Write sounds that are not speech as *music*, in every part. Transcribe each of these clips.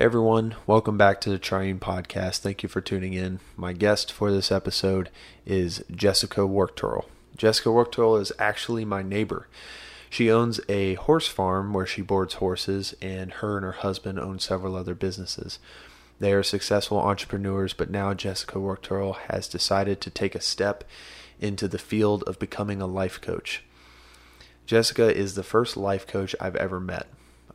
Everyone, welcome back to the Triune Podcast. Thank you for tuning in. My guest for this episode is Jessica Wuchterl. Jessica Wuchterl is actually my neighbor. She owns a horse farm where she boards horses, and her and her husband own several other businesses. They are successful entrepreneurs, but now Jessica Wuchterl has decided to take a step into the field of becoming a life coach. Jessica is the first life coach I've ever met.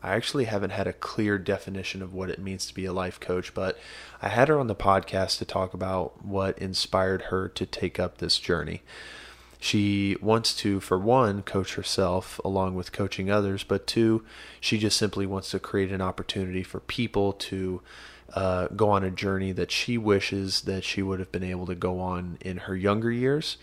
I actually haven't had a clear definition of what it means to be a life coach, but I had her on the podcast to talk about what inspired her to take up this journey. She wants to, for one, coach herself along with coaching others, but two, she just simply wants to create an opportunity for people to uh, go on a journey that she wishes that she would have been able to go on in her younger years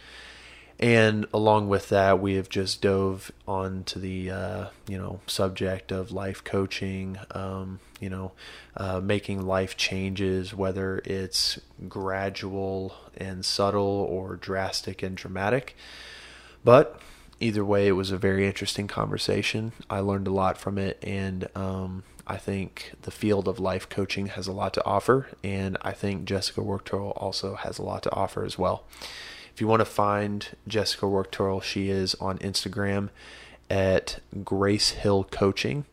and along with that, we have just dove onto the uh, you know subject of life coaching. Um, you know, uh, making life changes, whether it's gradual and subtle or drastic and dramatic. But either way, it was a very interesting conversation. I learned a lot from it, and um, I think the field of life coaching has a lot to offer, and I think Jessica Wuchterl also has a lot to offer as well. If you want to find Jessica Wuchterl, she is on Instagram at Grace Hill Coaching.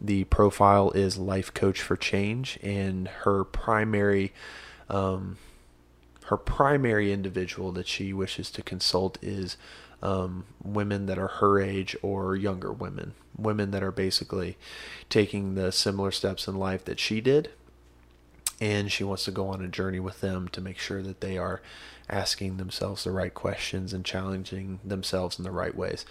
The profile is Life Coach for Change, and her primary um, her primary individual that she wishes to consult is um, women that are her age or younger women, women that are basically taking the similar steps in life that she did, and she wants to go on a journey with them to make sure that they are asking themselves the right questions and challenging themselves in the right ways.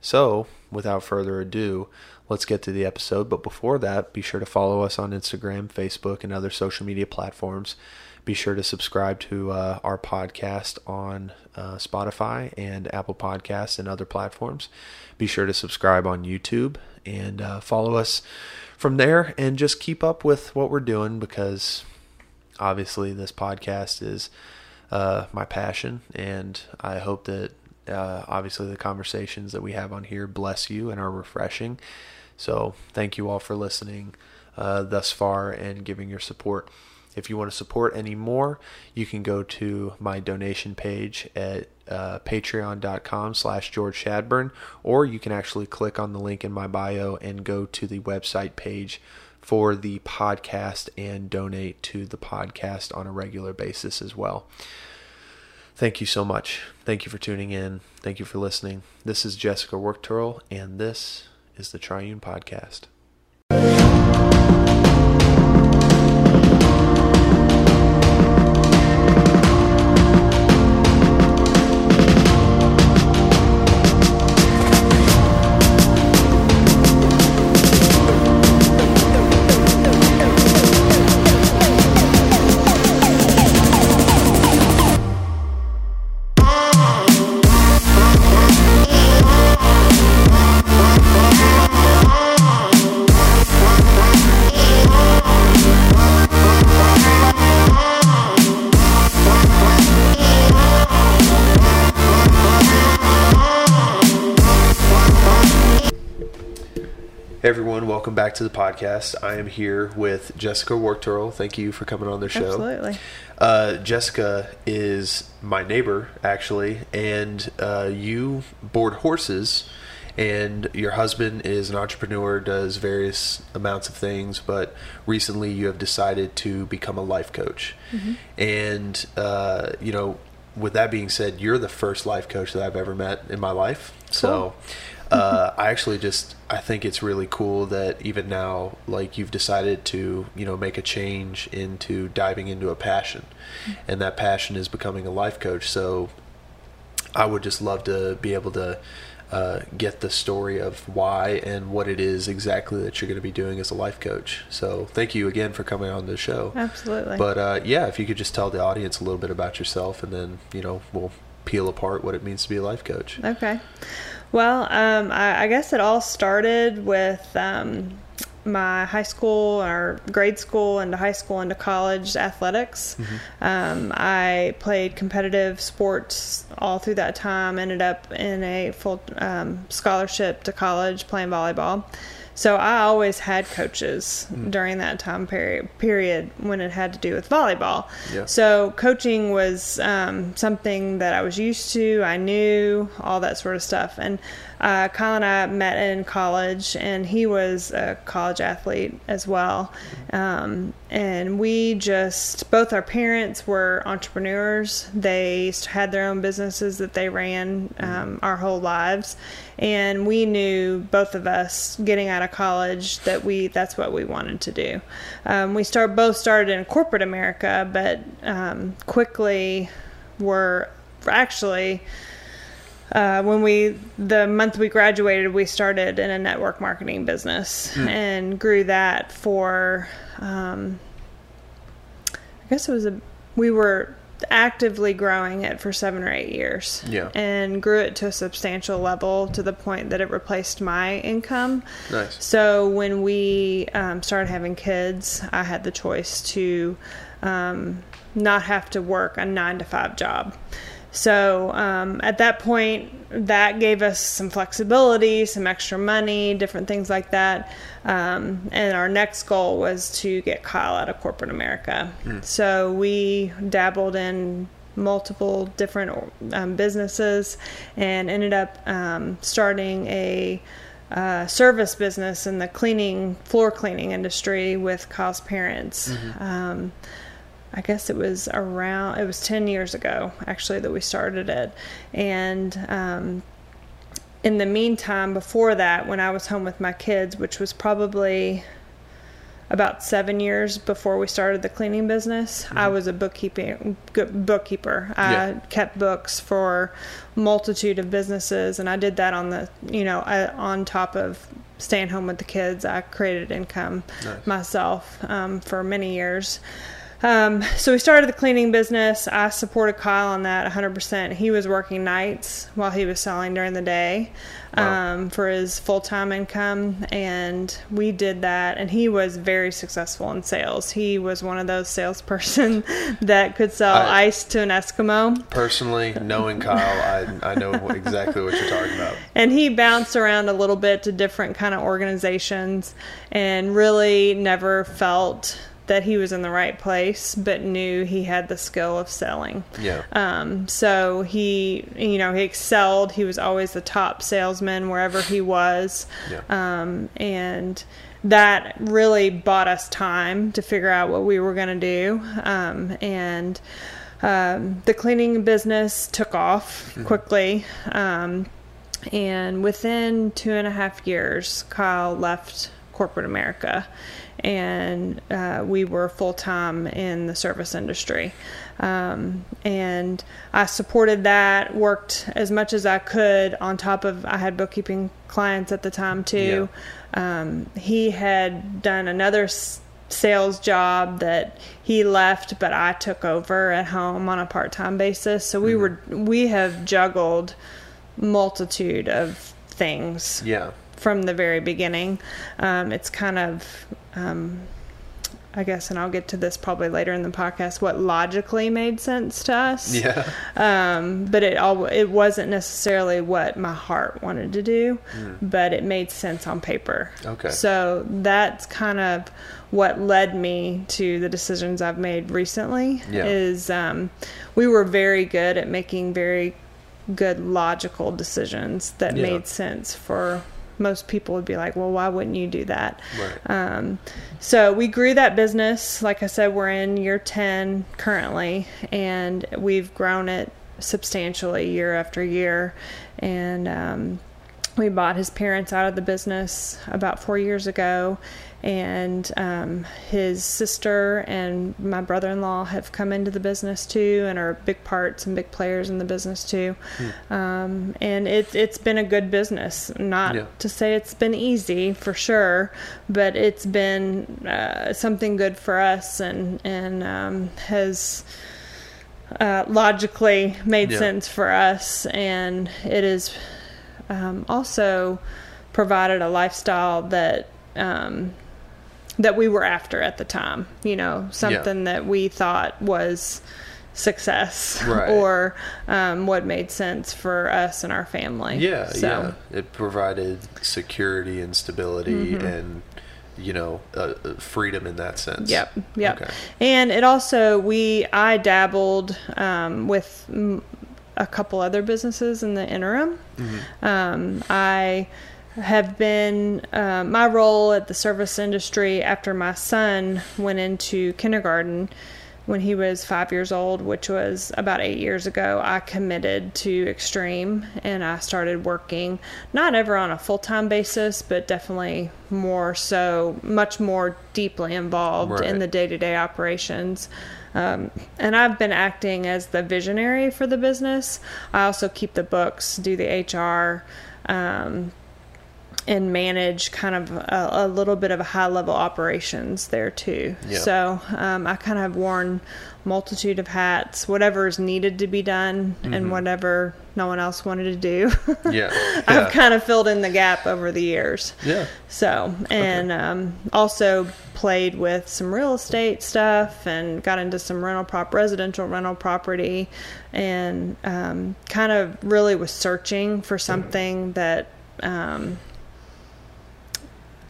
So, without further ado, let's get to the episode. But before that, be sure to follow us on Instagram, Facebook, and other social media platforms. Be sure to subscribe to uh, our podcast on uh, Spotify and Apple Podcasts and other platforms. Be sure to subscribe on YouTube and uh, follow us from there and just keep up with what we're doing because obviously this podcast is uh, my passion, and I hope that uh, obviously the conversations that we have on here bless you and are refreshing. So thank you all for listening uh, thus far and giving your support. If you want to support any more, you can go to my donation page at uh, patreon.com slash George Shadburne, or you can actually click on the link in my bio and go to the website page for the podcast and donate to the podcast on a regular basis as well. Thank you so much. Thank you for tuning in. Thank you for listening. This is Jessica Wuchterl, and this is the Triune Podcast. Welcome back to the podcast. I am here with Jessica Wuchterl. Thank you for coming on the show. Absolutely. Uh, Jessica is my neighbor, actually, and uh, you board horses, and your husband is an entrepreneur, does various amounts of things, but recently you have decided to become a life coach. And, uh, you know, with that being said, you're the first life coach that I've ever met in my life. So uh, I actually just I think it's really cool that even now, like you've decided to you know make a change into diving into a passion, and that passion is becoming a life coach. So I would just love to be able to. Uh, get the story of why and what it is exactly that you're going to be doing as a life coach. So, thank you again for coming on the show. Absolutely. But uh, yeah, if you could just tell the audience a little bit about yourself, and then you know we'll peel apart what it means to be a life coach. okay. Well, um, I, I guess it all started with um, my high school or grade school into high school into college athletics. Um, I played competitive sports all through that time. Ended up in a full um, scholarship to college playing volleyball. So I always had coaches Mm. during that time period period when it had to do with volleyball. Yeah. So coaching was um, something that I was used to. I knew all that sort of stuff. And uh, Kyle and I met in college, and he was a college athlete as well. Um, and we just both our parents were entrepreneurs. They had their own businesses that they ran um, our whole lives, and we knew both of us getting out of college that we that's what we wanted to do. Um, we start both started in corporate America, but um, quickly were actually uh, when we the month we graduated we started in a network marketing business and grew that for um, i guess it was a we were actively growing it for seven or eight years Yeah. and grew it to a substantial level to the point that it replaced my income Nice. so when we um, started having kids, I had the choice to um, not have to work a nine to five job. So um, at that point, that gave us some flexibility, some extra money, different things like that. Um, and our next goal was to get Kyle out of corporate America. So we dabbled in multiple different um, businesses and ended up um, starting a uh, service business in the cleaning, floor cleaning industry with Kyle's parents. Um, I guess it was around, it was 10 years ago actually that we started it. And um, in the meantime, before that, when I was home with my kids, which was probably about seven years before we started the cleaning business, I was a bookkeeping bookkeeper. I Yeah. kept books for multitude of businesses, and I did that on the you know I, on top of staying home with the kids. I created income Nice. myself um, for many years. Um, so we started the cleaning business. I supported Kyle on that 100%. He was working nights while he was selling during the day Wow. um, for his full time income. And we did that. And he was very successful in sales. He was one of those salesperson *laughs* that could sell I- ice to an Eskimo. Personally, knowing Kyle, I I know exactly what you're talking about. and he bounced around a little bit to different kind of organizations and really never felt that he was in the right place but knew he had the skill of selling. Yeah. um, so he you know he excelled. He was always the top salesman wherever he was. Yeah. um, and that really bought us time to figure out what we were going to do. Um, and um, the cleaning business took off quickly. Um, and within two and a half years kyle left corporate america and uh, we were full time in the service industry. Um, and I supported that, worked as much as I could on top of, I had bookkeeping clients at the time too. Um, he had done another s- sales job that he left, but I took over at home on a part time basis. So we were, we have juggled multitude of things Yeah. From the very beginning. Um, it's kind of, um, I guess, and I'll get to this probably later in the podcast. What logically made sense to us, Yeah. um, but it all it wasn't necessarily what my heart wanted to do, but it made sense on paper. Okay. So that's kind of what led me to the decisions I've made recently. Yeah. Is um, we were very good at making very good logical decisions that Yeah. made sense for most people would be like well why wouldn't you do that? Right. um, so we grew that business. Like i said we're in year 10 currently and we've grown it substantially year after year. And um, we bought his parents out of the business about four years ago and um, his sister and my brother-in-law have come into the business too and are big parts and big players in the business too um, and it, it's been a good business not Yeah. to say it's been easy for sure but it's been uh, something good for us and and um, has uh, logically made Yeah. sense for us and it is um, also provided a lifestyle that um, that we were after at the time. You know, something that we thought was success Right. or um, what made sense for us and our family. Yeah, So, yeah. It provided security and stability Mm-hmm. and you know uh, uh, freedom in that sense. Yep, yep. Okay. And it also we I dabbled um, with a couple other businesses in the interim. Mm-hmm. Um, I have been uh, my role at the service industry after my son went into kindergarten when he was five years old, which was about eight years ago, I committed to Extreme and I started working not ever on a full time basis, but definitely more so, much more deeply involved Right. in the day to day operations. Um, and I've been acting as the visionary for the business. I also keep the books, do the HR, um, and manage kind of a, a little bit of a high level operations there too. Yeah. So um, I kind of have worn multitude of hats, whatever is needed to be done, and whatever no one else wanted to do. *laughs* Yeah. I've kind of filled in the gap over the years. yeah. So, and um, also played with some real estate stuff and got into some rental prop, residential rental property, and um, kind of really was searching for something that um,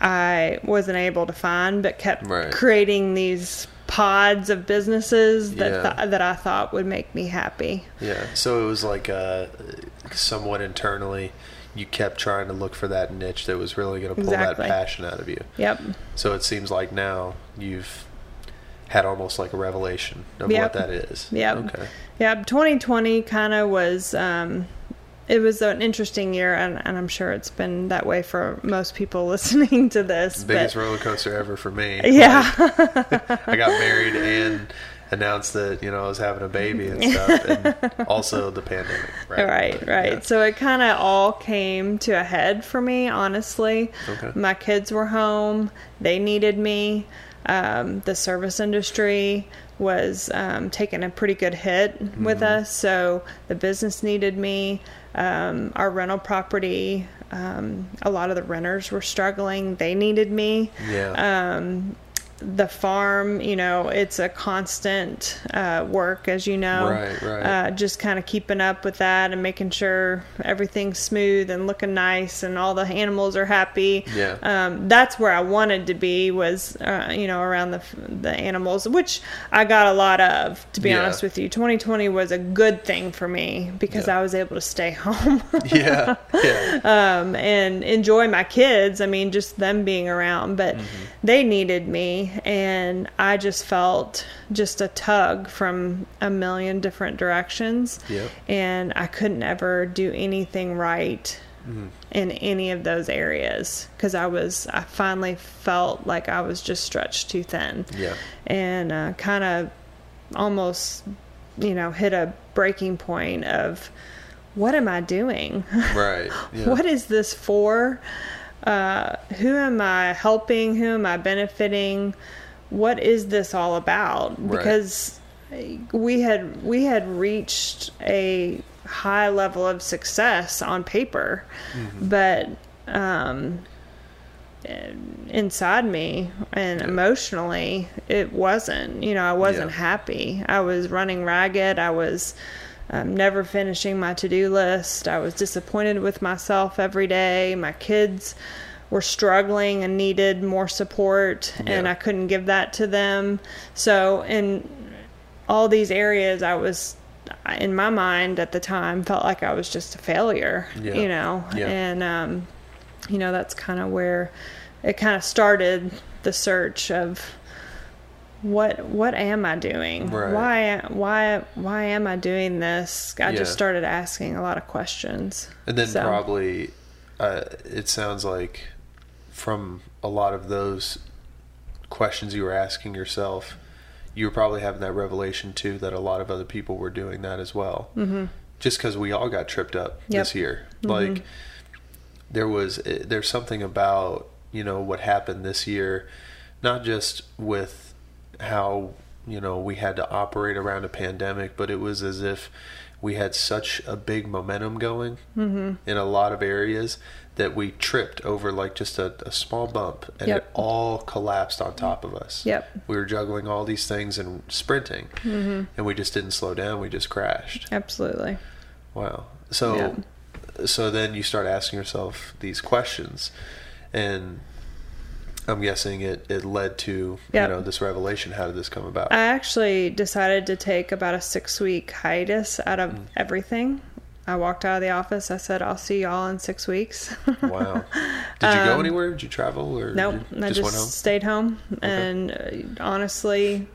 I wasn't able to find, but kept Right. creating these pods of businesses that Yeah. th- that I thought would make me happy. Yeah. So it was like uh, somewhat internally, you kept trying to look for that niche that was really going to pull Exactly. that passion out of you. Yep. So it seems like now you've had almost like a revelation of Yep. what that is. Yep. Okay. Yeah, 2020 kind of was. Um, it was an interesting year, and, and I'm sure it's been that way for most people *laughs* listening to this. Biggest but roller coaster ever for me. yeah, Like, *laughs* I got married and announced that you know I was having a baby and *laughs* stuff, and also the pandemic. Right. right, right. Yeah. So it kind of all came to a head for me, honestly. Okay. My kids were home; they needed me. Um, the service industry was um, taking a pretty good hit with Mm-hmm. us, so the business needed me. Um, our rental property, um, a lot of the renters were struggling; they needed me. Yeah. um, the farm, you know, it's a constant uh, work, as you know. Right, right. Uh, just kind of keeping up with that and making sure everything's smooth and looking nice and all the animals are happy. Yeah. Um, that's where I wanted to be was, uh, you know, around the the animals, which I got a lot of. To be Yeah. honest with you, 2020 was a good thing for me because Yeah. I was able to stay *laughs* home. yeah. Yeah. *laughs* um, and enjoy my kids. I mean, just them being around, but Mm-hmm. they needed me, and I just felt just a tug from a million different directions, Yep. and I couldn't ever do anything right. Mm-hmm. In any of those areas, because I was, I finally felt like I was just stretched too thin, Yeah. and uh, kind of almost, you know, hit a breaking point of what am I doing? *laughs* Right. Yeah. what is this for? Uh, who am I helping? Who am I benefiting? What is this all about? Right. Because we had we had reached a high level of success on paper, Mm-hmm. but um, inside me and emotionally, it wasn't. You know, I wasn't Yeah. happy. I was running ragged. I was um, never finishing my to do list. I was disappointed with myself every day. My kids were struggling and needed more support, and I couldn't give that to them. So, in all these areas, I was, in my mind at the time, felt like I was just a failure, Yeah. you know, Yeah. and, um, you know, that's kind of where it kind of started the search of what what am I doing? Right. Why why why am I doing this? I Yeah. just started asking a lot of questions. And then So- probably, uh, it sounds like from a lot of those questions you were asking yourself, you were probably having that revelation too that a lot of other people were doing that as well. Mm-hmm. Just because we all got tripped up Yep. this year, like there was, eh, there's something about you know what happened this year, not just with how you know we had to operate around a pandemic, but it was as if we had such a big momentum going mm-hmm. in a lot of areas that we tripped over like just a, a small bump and Yep. it all collapsed on top of us. Yep. We were juggling all these things and sprinting, mm-hmm. and we just didn't slow down. We just crashed. Absolutely. Wow. So, so then you start asking yourself these questions, and I'm guessing it, it led to Yep. you know this revelation. How did this come about? I actually decided to take about a six week hiatus out Mm. of everything. I walked out of the office. I said, I'll see y'all in six weeks. wow. *laughs* Did you go anywhere? Did you travel or Um, Nope, you I just went home? stayed home. And uh, honestly,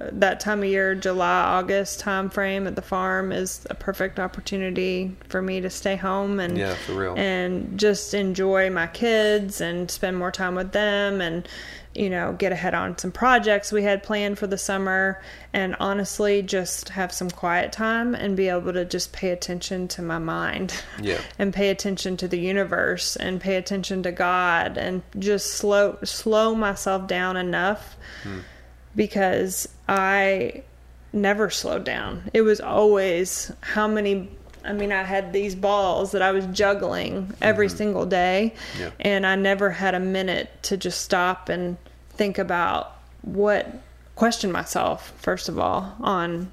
that time of year, July, August time frame at the farm is a perfect opportunity for me to stay home and Yeah, for real. and just enjoy my kids and spend more time with them and you know get ahead on some projects we had planned for the summer and honestly just have some quiet time and be able to just pay attention to my mind *laughs* Yeah. and pay attention to the universe and pay attention to God and just slow slow myself down enough hmm. Because I never slowed down. It was always how many I mean I had these balls that I was juggling every mm-hmm. single day Yeah. and I never had a minute to just stop and think about what question myself first of all on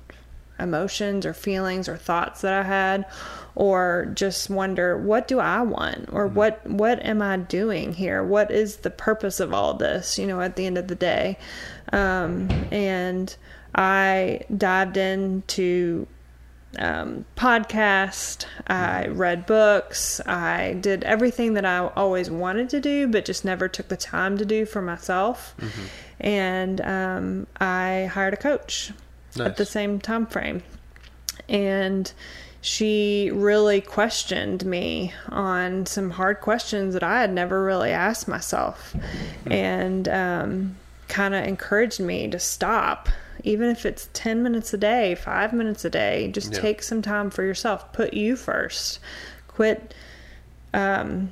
emotions or feelings or thoughts that I had or just wonder what do I want? Or mm-hmm. what what am I doing here? What is the purpose of all this you know at the end of the day um, and I dived into um, podcast. I read books. I did everything that I always wanted to do but just never took the time to do for myself. And um, I hired a coach at the same time frame. And she really questioned me on some hard questions that I had never really asked myself. And um, kind of encouraged me to stop even if it's 10 minutes a day 5 minutes a day just Yeah. take some time for yourself. Put you first. Quit um,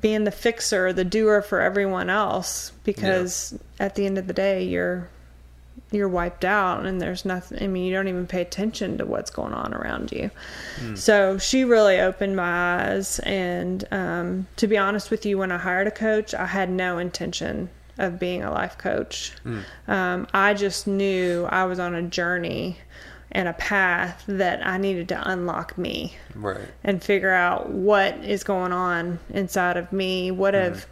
being the fixer the doer for everyone else because at the end of the day you're you're wiped out and there's nothing i mean you don't even pay attention to what's going on around you. So she really opened my eyes and um, to be honest with you when i hired a coach i had no intention of being a life coach um, i just knew i was on a journey and a path that i needed to unlock me Right. and figure out what is going on inside of me what have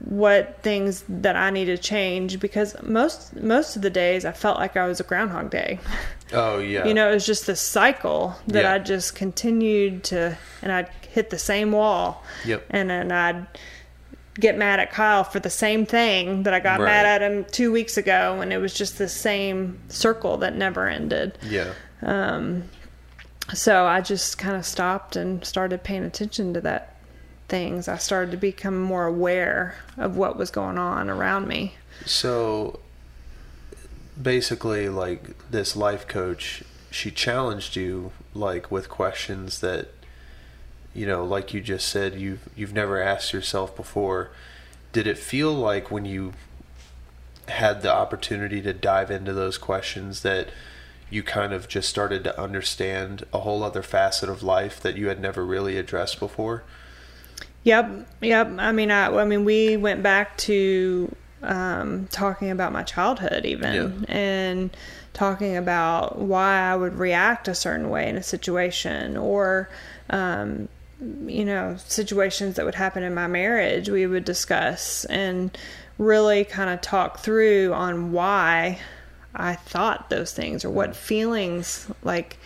what things that I need to change because most most of the days I felt like I was a groundhog day. *laughs* Oh yeah. You know, it was just this cycle that Yeah. I just continued to and I'd hit the same wall. Yep. And then I'd get mad at Kyle for the same thing that I got Right. mad at him 2 weeks ago and it was just the same circle that never ended. Yeah. Um, So I just kind of stopped and started paying attention to that things. I started to become more aware of what was going on around me. So basically like this life coach she challenged you like with questions that you know like you just said you've you've never asked yourself before did it feel like when you had the opportunity to dive into those questions that you kind of just started to understand a whole other facet of life that you had never really addressed before Yep, yep. I mean, I, I mean, we went back to um, talking about my childhood, even, Yeah. and talking about why I would react a certain way in a situation, or um, you know, situations that would happen in my marriage. We would discuss and really kind of talk through on why I thought those things, or what feelings like.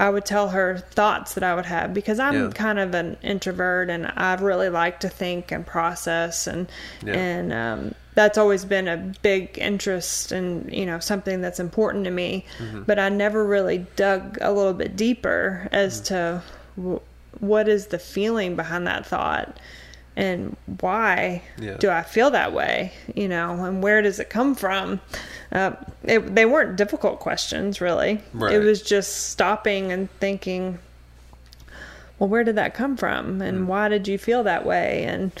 I would tell her thoughts that I would have because I'm Yeah. kind of an introvert and I really like to think and process and Yeah. and um, that's always been a big interest and you know something that's important to me. Mm-hmm. But I never really dug a little bit deeper as Mm-hmm. to w- what is the feeling behind that thought and why Yeah. do I feel that way? You know, and where does it come from? Uh, it, they weren't difficult questions, really. Right. It was just stopping and thinking, well, where did that come from? And mm. why did you feel that way? And,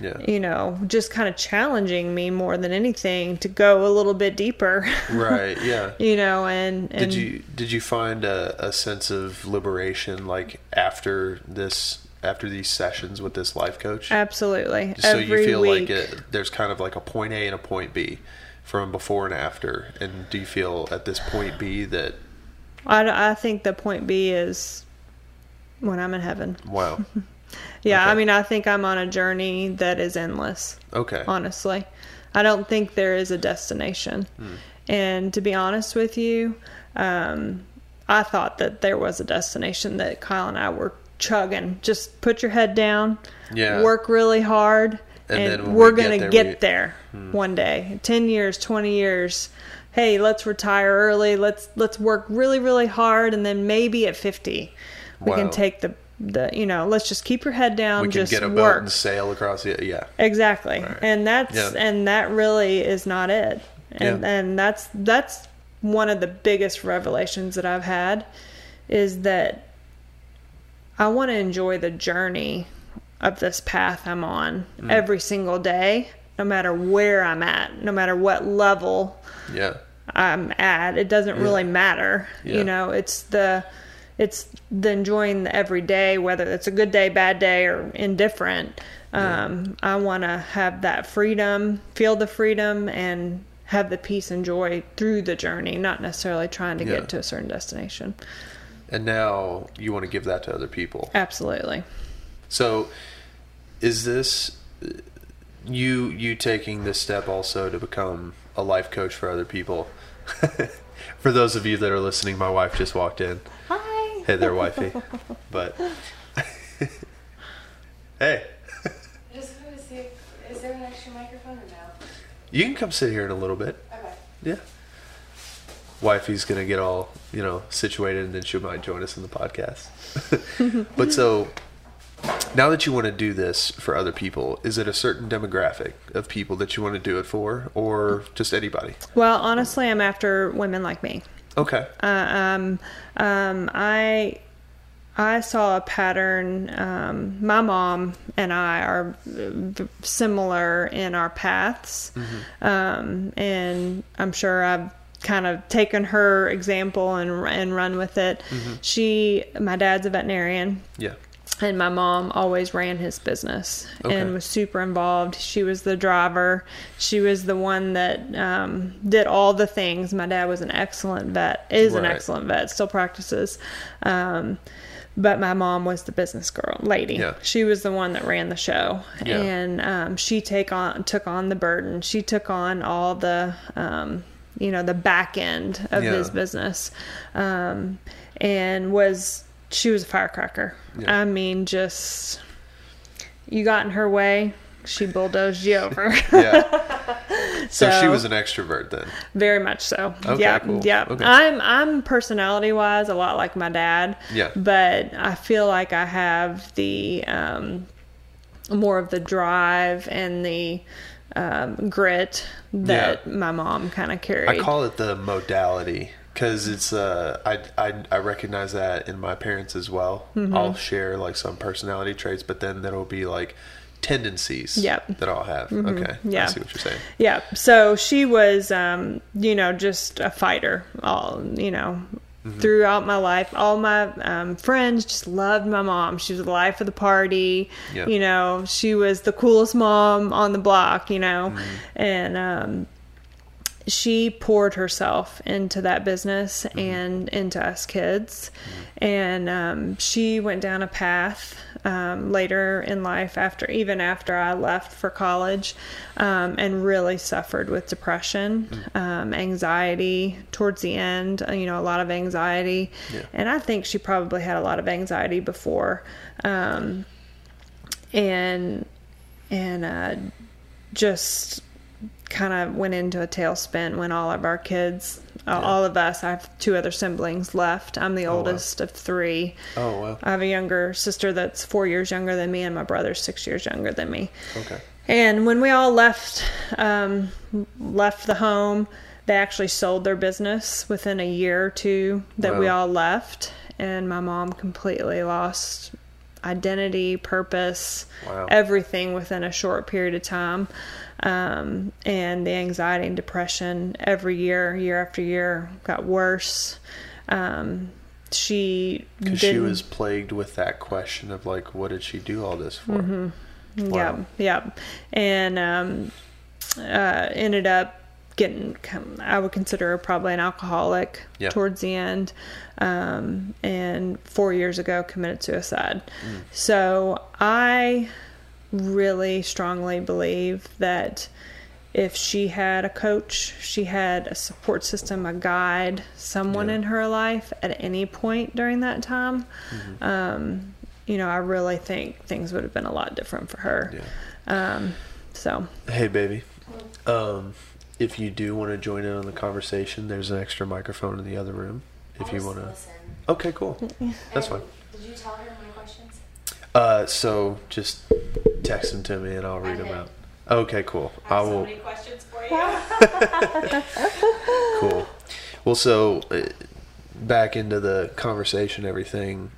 Yeah. you know, just kind of challenging me more than anything to go a little bit deeper. *laughs* Right. Yeah. you know, and, and Did you did you find a, a sense of liberation like after this after these sessions with this life coach? absolutely so every you feel week. like it, there's kind of like a point A and a point B from before and after. And do you feel at this point B that I, I think the point B is when I'm in heaven. wow, *laughs* Yeah, Okay. I mean, I think I'm on a journey that is endless. okay, honestly. I don't think there is a destination. Hmm. And to be honest with you, um, I thought that there was a destination that Kyle and I were chugging. Just put your head down, Yeah. work really hard, And and, we're we going to get we- Hmm. there one day. 10 years, 20 years. Hey, let's retire early. Let's let's work really really hard and then maybe at 50 we Wow. can take the the you know, let's just keep your head down, we can just get a boat work. and sail across the yeah. Exactly. Right. And that's Yeah. and that really is not it. And Yeah. and that's that's one of the biggest revelations that I've had is that I want to enjoy the journey of this path I'm on Mm. every single day, no matter where I'm at, no matter what level Yeah. I'm at. It doesn't really matter. Yeah. You know, it's the it's the enjoying the everyday, whether it's a good day, bad day, or indifferent. Um, I want to have that freedom, feel the freedom, and have the peace and joy through the journey, not necessarily trying to Yeah. get to a certain destination. And now you want to give that to other people. Absolutely. So, is this uh, you you taking this step also to become a life coach for other people? *laughs* for those of you that are listening, my wife just walked in. Hi. Hey there, wifey. But *laughs* hey, I just wanted to see if, is there an extra microphone or no? you can come sit here in a little bit. Okay. Yeah. Wifey's gonna get all you know situated, and then she might join us in the podcast. *laughs* but so now that you want to do this for other people, is it a certain demographic of people that you want to do it for, or just anybody? Well, honestly, I'm after women like me. Okay. Uh, um, um, I I saw a pattern. Um, my mom and I are similar in our paths, um, and I'm sure I've kind of taken her example and and run with it. She, my dad's a veterinarian, Yeah. And my mom always ran his business Okay. and was super involved. She was the driver. She was the one that um, did all the things. My dad was an excellent vet, is an excellent vet, still practices. Um, but my mom was the business girl lady. Yeah. She was the one that ran the show, Yeah. and um, she take on took on the burden. She took on all the um, you know the back end of Yeah. his business, um, and was she was a firecracker. Yeah. I mean, just you got in her way, she bulldozed you over. *laughs* Yeah. *laughs* so, she was an extrovert then. Very much so. Okay, yeah, cool. yeah. Okay. I'm I'm personality wise a lot like my dad. Yeah. But I feel like I have the um, more of the drive and the um, grit that Yeah. my mom kind of carried. I call it the modality because it's uh I, I I recognize that in my parents as well. Mm-hmm. I'll share like some personality traits, but then there'll be like tendencies Yep. Mm-hmm. that I'll have. Okay, Yeah. I see what you're saying. Yeah. So she was, um, you know, just a fighter. All you know, Mm-hmm. throughout my life, all my um, friends just loved my mom. She was the life of the party. Yeah. You know, she was the coolest mom on the block. You know, Mm-hmm. and um, she poured herself into that business Mm-hmm. and into us kids. And um, she went down a path um, later in life, after even after I left for college, um, and really suffered with depression, um, anxiety towards the end. uh, You know, a lot of anxiety, Yeah. and I think she probably had a lot of anxiety before. Um, and and uh, just kind of went into a tailspin when all of our kids, uh, all of us, I have two other siblings left. I'm the wow. oldest of three. Oh well. I have a younger sister that's four years younger than me, and my brother's six years younger than me. Okay. And when we all left, um, left the home, they actually sold their business within a year or two that we all left, and my mom completely lost identity, purpose, Wow. everything within a short period of time. Um, and the anxiety and depression every year, year after year, got worse. Um, she Because she was plagued with that question of like, what did she do all this for? Mm-hmm. Wow. Yeah, yeah, and um, uh, ended up getting. I would consider her probably an alcoholic Yeah. towards the end, um, and four years ago committed suicide. Mm. So I really strongly believe that if she had a coach, she had a support system, a guide, someone Yeah. in her life at any point during that time, Mm-hmm. um, you know, I really think things would have been a lot different for her. Yeah. Um, so, Hey, baby. Um, if you do want to join in on the conversation, there's an extra microphone in the other room. If I'll you want to. listen. Okay, cool. That's And fine. Did you tell her my questions? Uh, so just text them to me and I'll read them out. Okay, cool. I will. questions for you. *laughs* Cool. Well, so uh, back into the conversation, everything.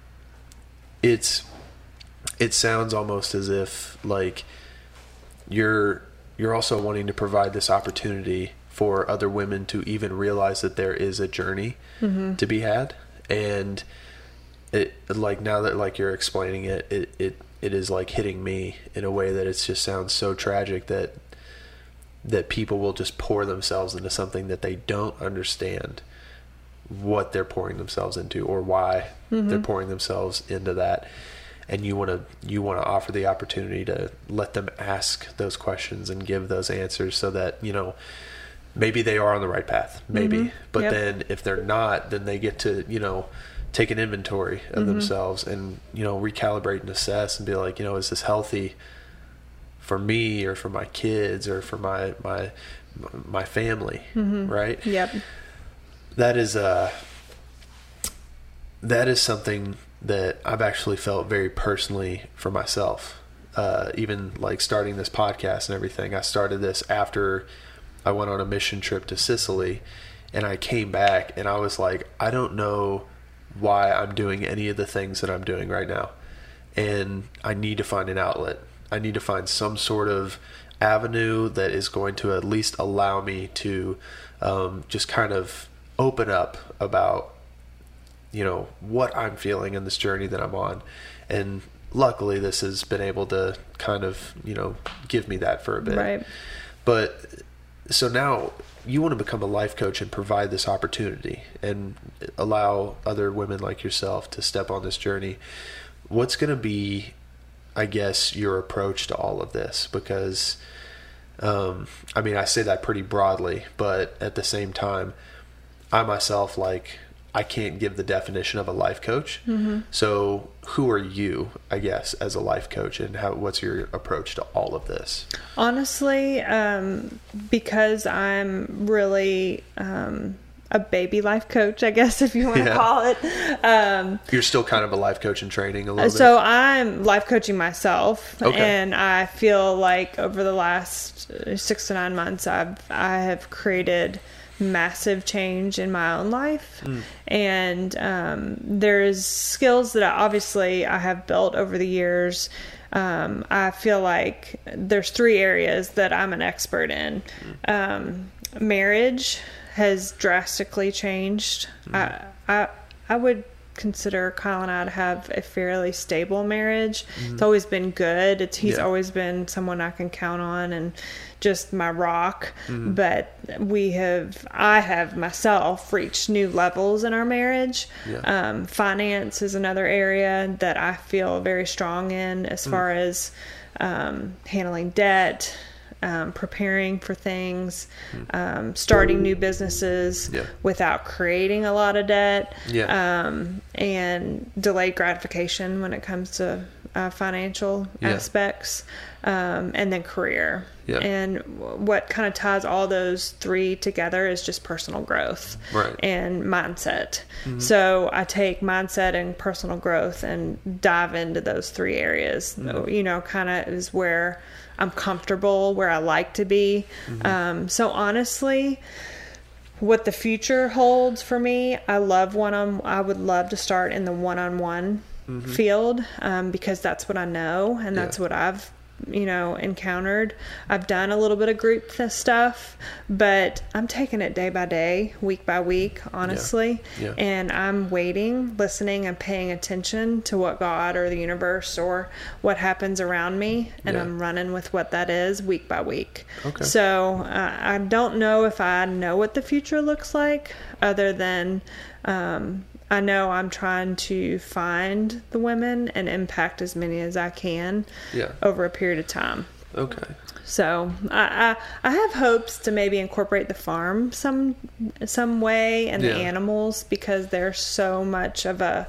It's it sounds almost as if like you're you're also wanting to provide this opportunity for other women to even realize that there is a journey to be had and it like now that like you're explaining it it it it is like hitting me in a way that it just sounds so tragic that that people will just pour themselves into something that they don't understand what they're pouring themselves into or why they're mm-hmm. pouring themselves into that. And you want to you want to offer the opportunity to let them ask those questions and give those answers so that you know maybe they are on the right path. Maybe. Mm-hmm. But Yep. then if they're not then they get to you know take an inventory of themselves and you know recalibrate and assess and be like you know is this healthy for me or for my kids or for my my my family right yep. that is uh that is something that I've actually felt very personally for myself. Uh, even like starting this podcast and everything, I started this after I went on a mission trip to Sicily, and I came back and I was like, I don't know why I'm doing any of the things that I'm doing right now, and I need to find an outlet. I need to find some sort of avenue that is going to at least allow me to um, just kind of open up about you know what I'm feeling in this journey that I'm on, and luckily this has been able to kind of you know give me that for a bit. Right. But so now you want to become a life coach and provide this opportunity and allow other women like yourself to step on this journey. What's going to be, I guess, your approach to all of this? Because, um, I mean, I say that pretty broadly, but at the same time, I myself like I can't give the definition of a life coach. So, who are you, I guess, as a life coach, and how? What's your approach to all of this? Honestly, um, because I'm really um, a baby life coach, I guess, *laughs* if you want to Yeah. call it. Um, You're still kind of a life coach in training a little so I'm life coaching myself, Okay. and I feel like over the last uh, six to nine months, I've I have created massive change in my own life, and um, there's skills that I, obviously I have built over the years. Um, I feel like there's three areas that I'm an expert in. Um, marriage has drastically changed. I, I I would consider Kyle and I to have a fairly stable marriage. It's always been good. It's he's Yeah. always been someone I can count on and just my rock. Mm-hmm. But we have I have myself reached new levels in our marriage. Yeah. Um, finance is another area that I feel very strong in as Mm. far as um, handling debt, um, preparing for things, um, starting new businesses. Yeah. without creating a lot of debt, Yeah. um, and delayed gratification when it comes to uh, financial Yeah. aspects, um, and then career. And what kind of ties all those three together is just personal growth Right. and mindset. So I take mindset and personal growth and dive into those three areas. You know, kind of is where I'm comfortable, where I like to be. Um, so honestly, what the future holds for me, I love one on. I would love to start in the one-on-one field um, because that's what I know and that's Yeah. what I've you know encountered. I've done a little bit of group th- stuff, but I'm taking it day by day, week by week, honestly. Yeah. And I'm waiting, listening, and paying attention to what God or the universe or what happens around me, and Yeah. I'm running with what that is week by week. Okay. So uh, I don't know if I know what the future looks like, other than um, I know I'm trying to find the women and impact as many as I can Yeah. over a period of time. Okay. So I, I I have hopes to maybe incorporate the farm some some way and Yeah. the animals because they're so much of a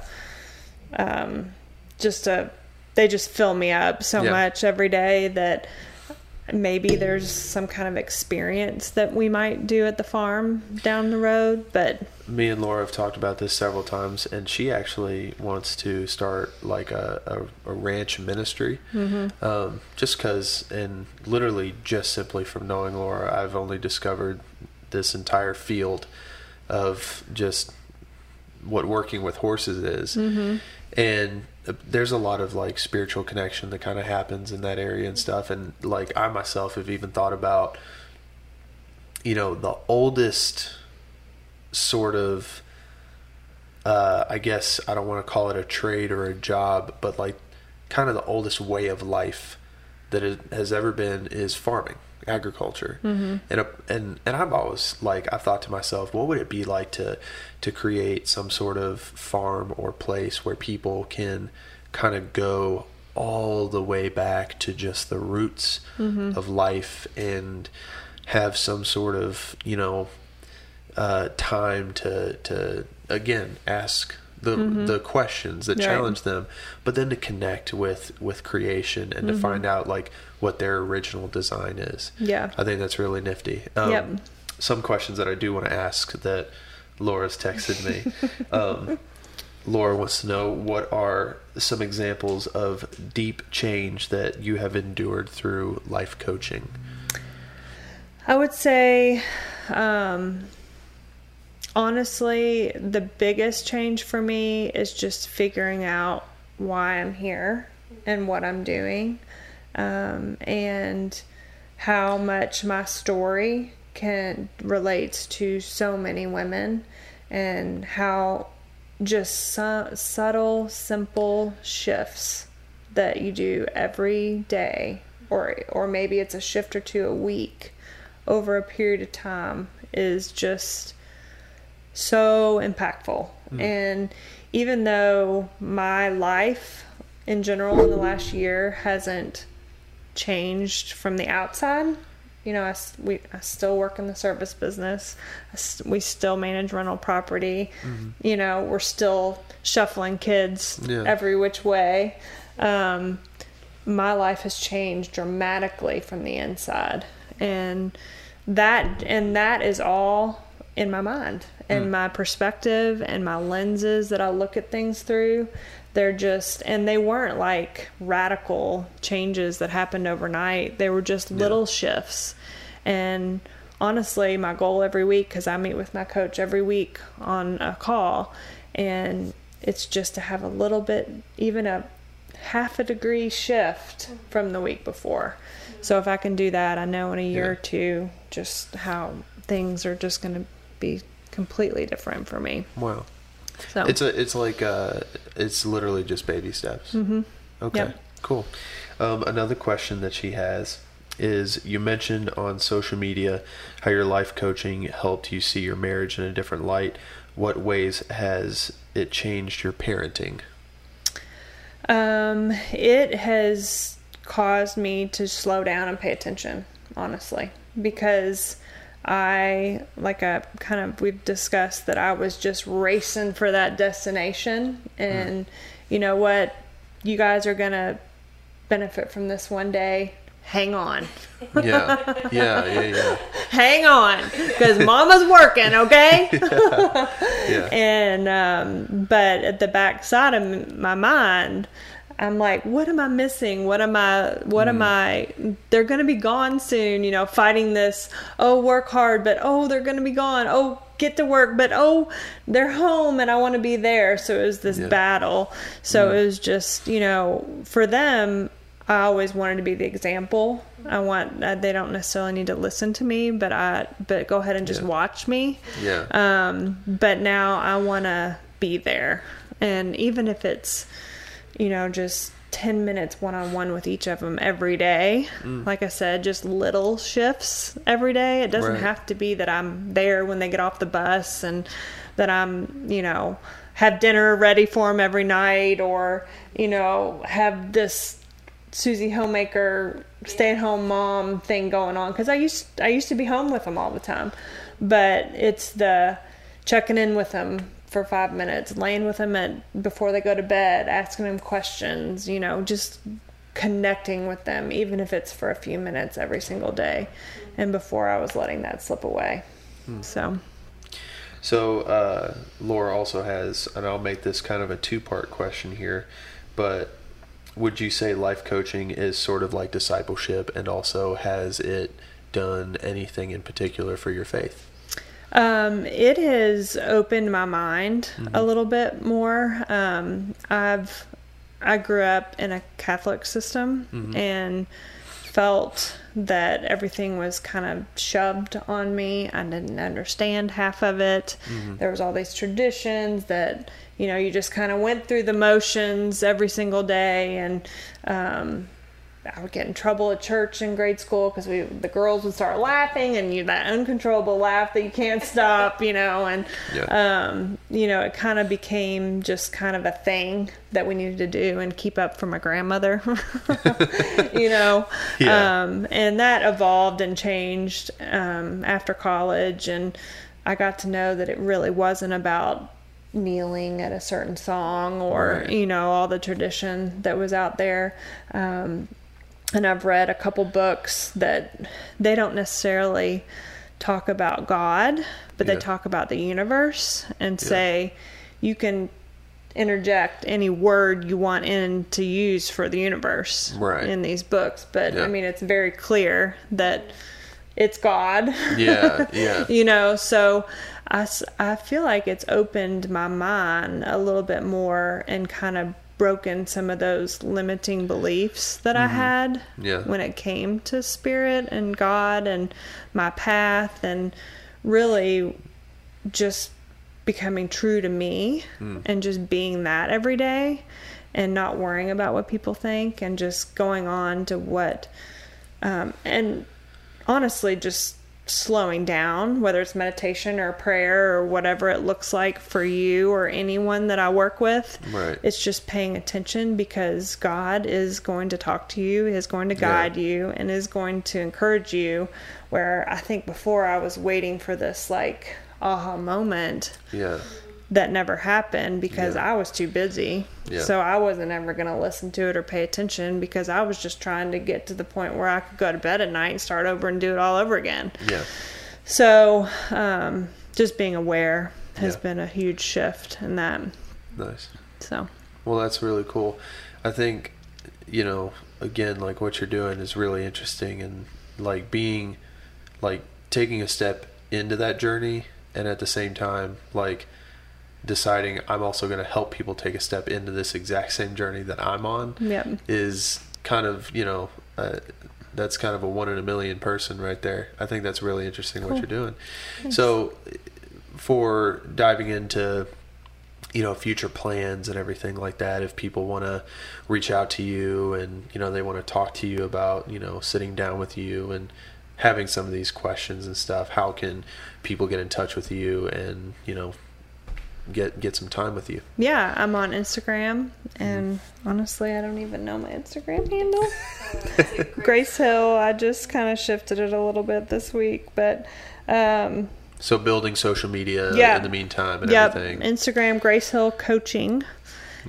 um just a they just fill me up so Yeah. much every day that maybe there's some kind of experience that we might do at the farm down the road but Me and Laura have talked about this several times, and she actually wants to start like a, a, a ranch ministry. Mm-hmm. Um, just because, and literally just simply from knowing Laura, I've only discovered this entire field of just what working with horses is. Mm-hmm. And uh, there's a lot of like spiritual connection that kind of happens in that area and stuff. And like I myself have even thought about, you know, the oldest sort of uh, I guess I don't want to call it a trade or a job, but like kind of the oldest way of life that it has ever been is farming, agriculture, mm-hmm. and a, and and I've always like I've thought to myself, what would it be like to to create some sort of farm or place where people can kind of go all the way back to just the roots of life and have some sort of you know uh, time to to again ask the the questions that Right. challenge them, but then to connect with with creation and to find out like what their original design is. Yeah. I think that's really nifty. Um, Yep. Some questions that I do want to ask that Laura's texted me. *laughs* um, Laura wants to know what are some examples of deep change that you have endured through life coaching. I would say, um, honestly, the biggest change for me is just figuring out why I'm here and what I'm doing, um, and how much my story can relates to so many women, and how just su- subtle, simple shifts that you do every day, or or maybe it's a shift or two a week over a period of time is just so impactful. And even though my life in general in the last year hasn't changed from the outside, you know, I, we, I still work in the service business. We still manage rental property. You know, we're still shuffling kids Yeah. every which way. Um, my life has changed dramatically from the inside and that and that is all in my mind and hmm. my perspective and my lenses that I look at things through they're just and they weren't like radical changes that happened overnight they were just little shifts and honestly my goal every week cuz I meet with my coach every week on a call and it's just to have a little bit even a half a degree shift from the week before. So if I can do that, I know in a year Yeah. or two just how things are just going to be completely different for me. Wow. So It's a it's like uh it's literally just baby steps. Mm-hmm. Okay, Yep. cool. Um, another question that she has is you mentioned on social media how your life coaching helped you see your marriage in a different light. What ways has it changed your parenting? Um, it has caused me to slow down and pay attention, honestly, because I, like I kind of, we've discussed that I was just racing for that destination. And you know what? You guys are going to benefit from this one day. Hang on. Yeah, yeah, yeah, yeah, *laughs* Hang on. Because mama's working, okay? *laughs* yeah. *laughs* and um, but at the back side of my mind i'm like what am i missing what am i what am i they're gonna be gone soon you know fighting this oh work hard but oh they're gonna be gone oh get to work, but oh, they're home and I want to be there. So it was this Yeah. battle. So it was just, you know, for them, I always wanted to be the example. I want uh, they don't necessarily need to listen to me, but I but go ahead and just Yeah. watch me. Yeah. Um, but now I want to be there, and even if it's, you know, just ten minutes one on one with each of them every day. Mm. Like I said, just little shifts every day. It doesn't Right. have to be that I'm there when they get off the bus and that I'm, you know, have dinner ready for them every night or you know have this Susie homemaker stay at home mom thing going on because I used I used to be home with them all the time, but it's the checking in with them for five minutes, laying with them at before they go to bed, asking them questions, you know, just connecting with them, even if it's for a few minutes every single day. And before I was letting that slip away, so So uh, Laura also has, and I'll make this kind of a two-part question here, but would you say life coaching is sort of like discipleship, and also has it done anything in particular for your faith? Um, it has opened my mind a little bit more. Um, I've I grew up in a Catholic system and felt that everything was kind of shoved on me. I didn't understand half of it. There was all these traditions that you know you just kind of went through the motions every single day and um, I would get in trouble at church in grade school because we the girls would start laughing and you that uncontrollable laugh that you can't stop, you know, and Yeah. um, you know it kind of became just kind of a thing that we needed to do and keep up for my grandmother, *laughs* you know, Yeah. um, and that evolved and changed um, after college, and I got to know that it really wasn't about kneeling at a certain song or Right. you know all the tradition that was out there um, and i've read a couple books that they don't necessarily talk about god but Yeah. they talk about the universe and say you can interject any word you want in to use for the universe Right. in these books but Yeah. i mean it's very clear that it's god Yeah, *laughs* yeah. you know so I, I feel like it's opened my mind a little bit more and kind of broken some of those limiting beliefs that i had Mm-hmm. Yeah. when it came to spirit and god and my path and really just becoming true to me Mm. and just being that every day and not worrying about what people think and just going on to what um, and honestly just slowing down whether it's meditation or prayer or whatever it looks like for you or anyone that i work with Right. it's just paying attention because god is going to talk to you is going to Yeah. guide you and is going to encourage you where i think before i was waiting for this like aha moment Yeah. That never happened because Yeah. I was too busy. Yeah. So I wasn't ever going to listen to it or pay attention because I was just trying to get to the point where I could go to bed at night and start over and do it all over again. Yeah. So um, just being aware has Yeah. been a huge shift in that. Nice. So Well, that's really cool. I think, you know, again, like what you're doing is really interesting and like being, like taking a step into that journey and at the same time, like deciding I'm also going to help people take a step into this exact same journey that I'm on Yep. is kind of, you know, uh, that's kind of a one in a million person right there. I think that's really interesting what you're doing. So, for diving into you know future plans and everything like that if people want to reach out to you and you know they want to talk to you about you know sitting down with you and having some of these questions and stuff how can people get in touch with you and you know get get some time with you. Yeah, I'm on Instagram and honestly, I don't even know my Instagram handle. *laughs* Grace Hill, I just kind of shifted it a little bit this week, but um, so building social media Yeah. in the meantime and Yep, everything. Instagram Grace Hill Coaching,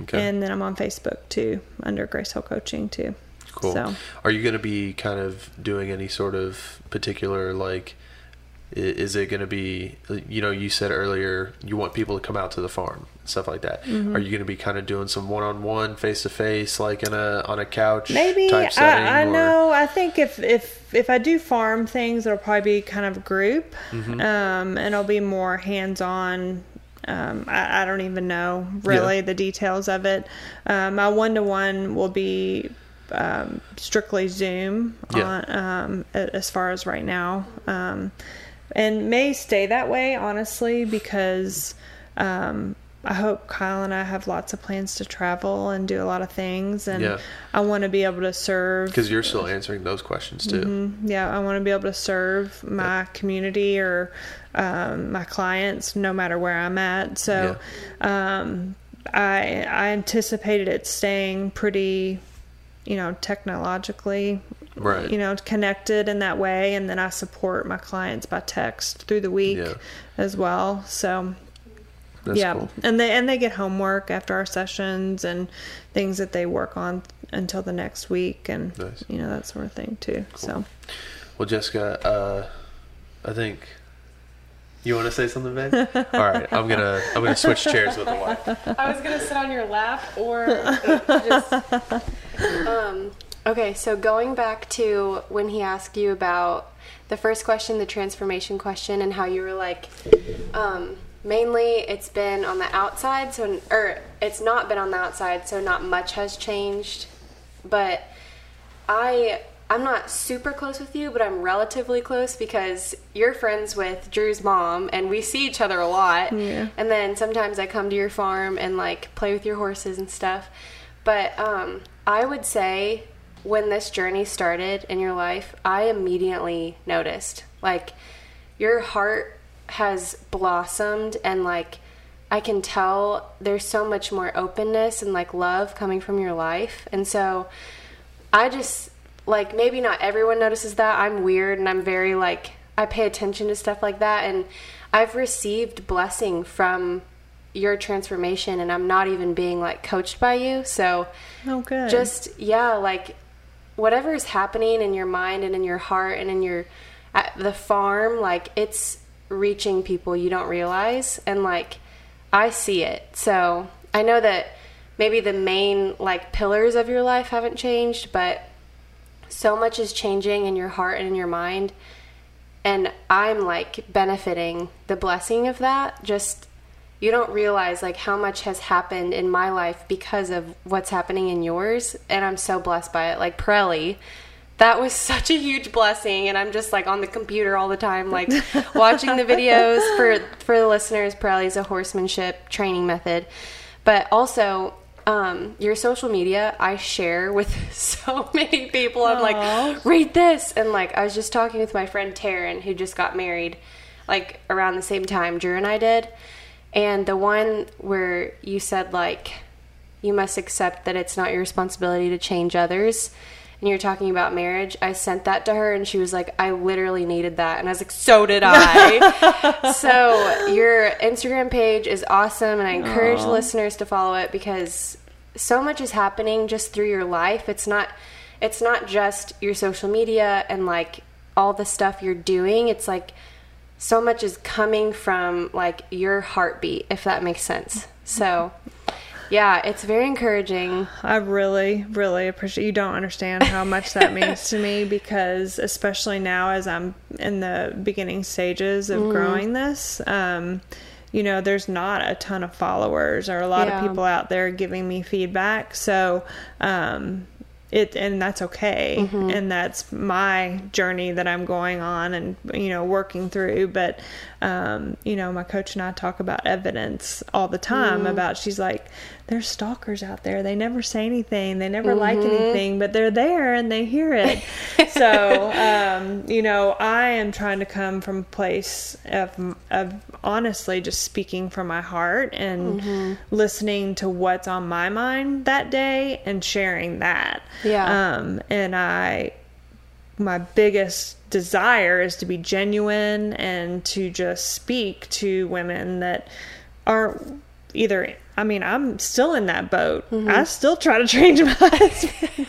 okay. And then I'm on Facebook too under Grace Hill Coaching too. cool. So. Are you going to be kind of doing any sort of particular like Is it going to be, you know, you said earlier you want people to come out to the farm, stuff like that. Mm-hmm. Are you going to be kind of doing some one-on-one, face-to-face, like in a on a couch Maybe type setting? I, I know. I think if if if I do farm things, it'll probably be kind of group, Mm-hmm. um, and it'll be more hands on. Um, I, I don't even know really Yeah. the details of it. Um, my one to one will be um, strictly Zoom Yeah. on um, as far as right now, um, and may stay that way honestly because. Um, I hope Kyle and I have lots of plans to travel and do a lot of things, and Yeah. I want to be able to serve. Because you're still answering those questions too. Mm-hmm. Yeah, I want to be able to serve my community or um, my clients, no matter where I'm at. So, um, I I anticipated it staying pretty, you know, technologically, Right. you know, connected in that way, and then I support my clients by text through the week Yeah. as well. So. That's yeah, cool. and they and they get homework after our sessions and things that they work on until the next week, and Nice. you know that sort of thing too. So Well, Jessica, uh, I think you want to say something, babe. *laughs* All right, I'm gonna I'm gonna switch chairs with the wife. *laughs* I was gonna sit on your lap or *laughs* just. Um, okay, so going back to when he asked you about the first question, the transformation question, and how you were like, um, mainly it's been on the outside, so or it's not been on the outside, so not much has changed, but I I'm not super close with you, but I'm relatively close because you're friends with Drew's mom and we see each other a lot. Yeah. And then sometimes I come to your farm and like play with your horses and stuff. But um I would say when this journey started in your life, I immediately noticed like your heart has blossomed and like I can tell there's so much more openness and like love coming from your life. And so I just like maybe not everyone notices that. I'm weird and I'm very like I pay attention to stuff like that and I've received blessing from your transformation and I'm not even being like coached by you. So oh, good. just yeah, like whatever is happening in your mind and in your heart and in your at the farm, like it's reaching people you don't realize and like I see it. So, I know that maybe the main like pillars of your life haven't changed, but so much is changing in your heart and in your mind and I'm like benefiting the blessing of that. Just you don't realize like how much has happened in my life because of what's happening in yours, and I'm so blessed by it. Like Parelli, that was *laughs* such a huge blessing, and I'm just like on the computer all the time, like *laughs* watching the videos. For for the listeners, Parelli is a horsemanship training method, but also um, your social media I share with *laughs* so many people. I'm like, read this, and like I was just talking with my friend Taryn who just got married, like around the same time Drew and I did, and the one where you said like, you must accept that it's not your responsibility to change others. And you're talking about marriage. I sent that to her, and she was like, "I literally needed that," and I was like, "So did I." *laughs* so your Instagram page is awesome, and I encourage listeners to follow it because so much is happening just through your life. It's not it's not just your social media and like all the stuff you're doing. It's like so much is coming from like your heartbeat, if that makes sense. So yeah, it's very encouraging. I really, really appreciate. You don't understand how much that *laughs* means to me because, especially now as I'm in the beginning stages of growing this, um, you know, there's not a ton of followers or a lot Yeah. of people out there giving me feedback. So, um, it and that's okay, mm-hmm. and that's my journey that I'm going on and you know working through. But um, you know, my coach and I talk about evidence all the time. About she's like, there's stalkers out there. They never say anything. They never like anything, but they're there and they hear it. *laughs* so um, you know, I am trying to come from a place of of honestly just speaking from my heart and listening to what's on my mind that day and sharing that. Yeah. Um, and I, my biggest desire is to be genuine and to just speak to women that aren't either. I mean, I'm still in that boat. I still try to change my *laughs* husband.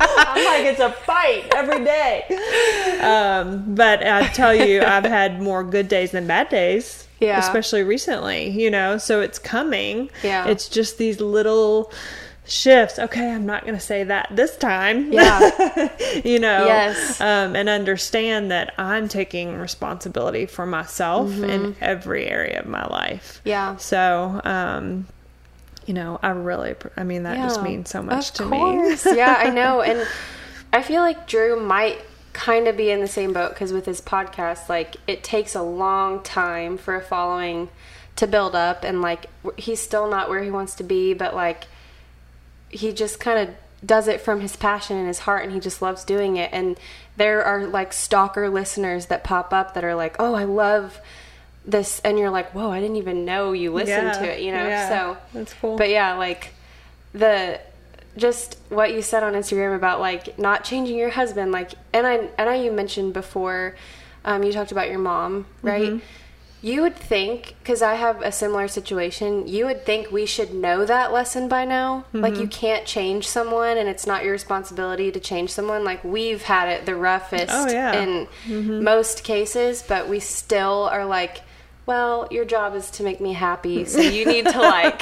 I'm like, it's a fight every day. Um, but I tell you, I've had more good days than bad days. Yeah. Especially recently, you know, so it's coming. Yeah. It's just these little shifts. Okay, I'm not going to say that this time. Yeah. *laughs* you know, Yes. um, and understand that I'm taking responsibility for myself in every area of my life. Mm-hmm. Yeah. So, um, you know, I really, I mean, that just means so much of to course. yeah, I know. *laughs* And I feel like Drew might kind of be in the same boat because with his podcast, like, it takes a long time for a following to build up. And, like, he's still not where he wants to be, but, like, he just kind of does it from his passion and his heart and he just loves doing it. And there are like stalker listeners that pop up that are like oh i love this and you're like whoa i didn't even know you listened Yeah, to it you know? Yeah, so that's cool. but yeah like the just what you said on instagram about like not changing your husband like and i and i you mentioned before um, you talked about your mom right? Mm-hmm. You would think because i have a similar situation you would think we should know that lesson by now like Mm-hmm. you can't change someone and it's not your responsibility to change someone like we've had it the roughest Oh, yeah. Mm-hmm. in most cases but we still are like well your job is to make me happy so you need to like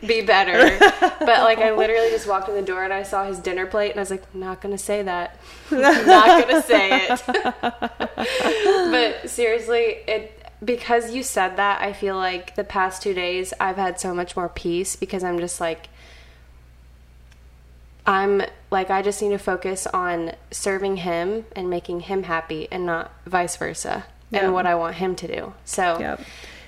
*laughs* be better but like i literally just walked in the door and i saw his dinner plate and i was like not gonna say that not gonna say it *laughs* but seriously it because you said that i feel like the past two days i've had so much more peace because i'm just like i'm like i just need to focus on serving him and making him happy and not vice versa Yeah. and what i want him to do so Yep.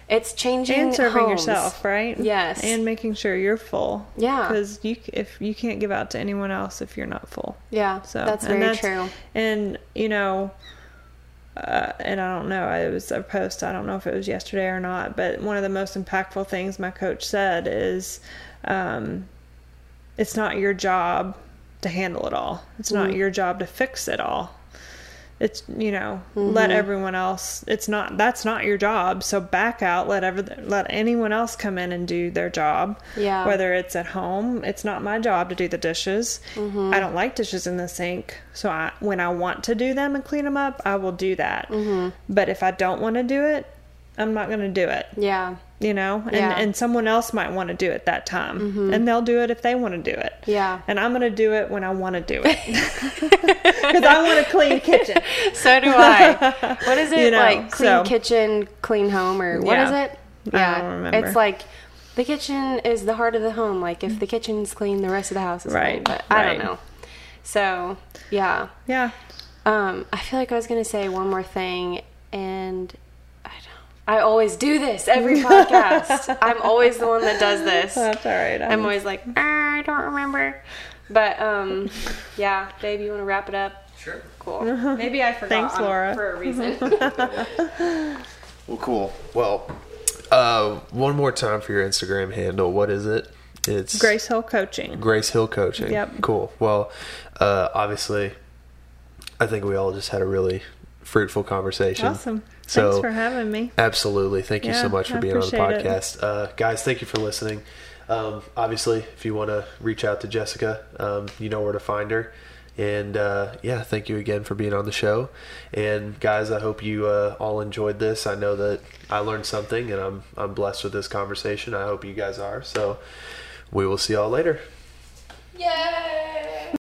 it's changing and serving homes. yourself, right? Yes. and making sure you're full. Yeah. because you if you can't give out to anyone else if you're not full. yeah So that's very true And you know, uh, and I don't know. It was a post. I don't know if it was yesterday or not. But one of the most impactful things my coach said is, um, "It's not your job to handle it all. It's not your job to fix it all." It's you know let everyone else. It's not that's not your job. So back out. Let ever let anyone else come in and do their job. Yeah. Whether it's at home, it's not my job to do the dishes. Mm-hmm. I don't like dishes in the sink. So I, when I want to do them and clean them up, I will do that. Mm-hmm. But if I don't want to do it, I'm not going to do it. yeah You know, and Yeah. Mm-hmm. and someone else might want to do it that time, and they'll do it if they want to do it. Yeah. and I'm going to do it when I want to do it *laughs* because I want a clean kitchen. *laughs* so do i what is *laughs* it You know, like clean so- kitchen clean home or what is it? Yeah. it I don't remember. it's like the kitchen is the heart of the home like if the kitchen's clean the rest of the house is clean Right, but i don't know so yeah Yeah, Um, I feel like I was gonna say one more thing, and I always do this every *laughs* podcast. I'm always the one that does this. that's all right. I'm always like, "Ah, I don't remember. But um, yeah, babe, you want to wrap it up? Sure. Cool. *laughs* Maybe I forgot. Thanks, Laura. For a reason. *laughs* Well, cool. Well, uh, one more time for your Instagram handle. What is it? It's Grace Hill Coaching. Grace Hill Coaching. Yep. Cool. Well, uh, obviously, I think we all just had a really fruitful conversation. Awesome. So- Thanks for having me. Absolutely. Thank you so much for I being on the podcast. Uh, guys, thank you for listening. Um, obviously, if you want to reach out to Jessica, um, you know where to find her. And uh, yeah, thank you again for being on the show. And guys, I hope you uh, all enjoyed this. I know that I learned something, and I'm I'm blessed with this conversation. I hope you guys are. So we will see y'all later. Yay!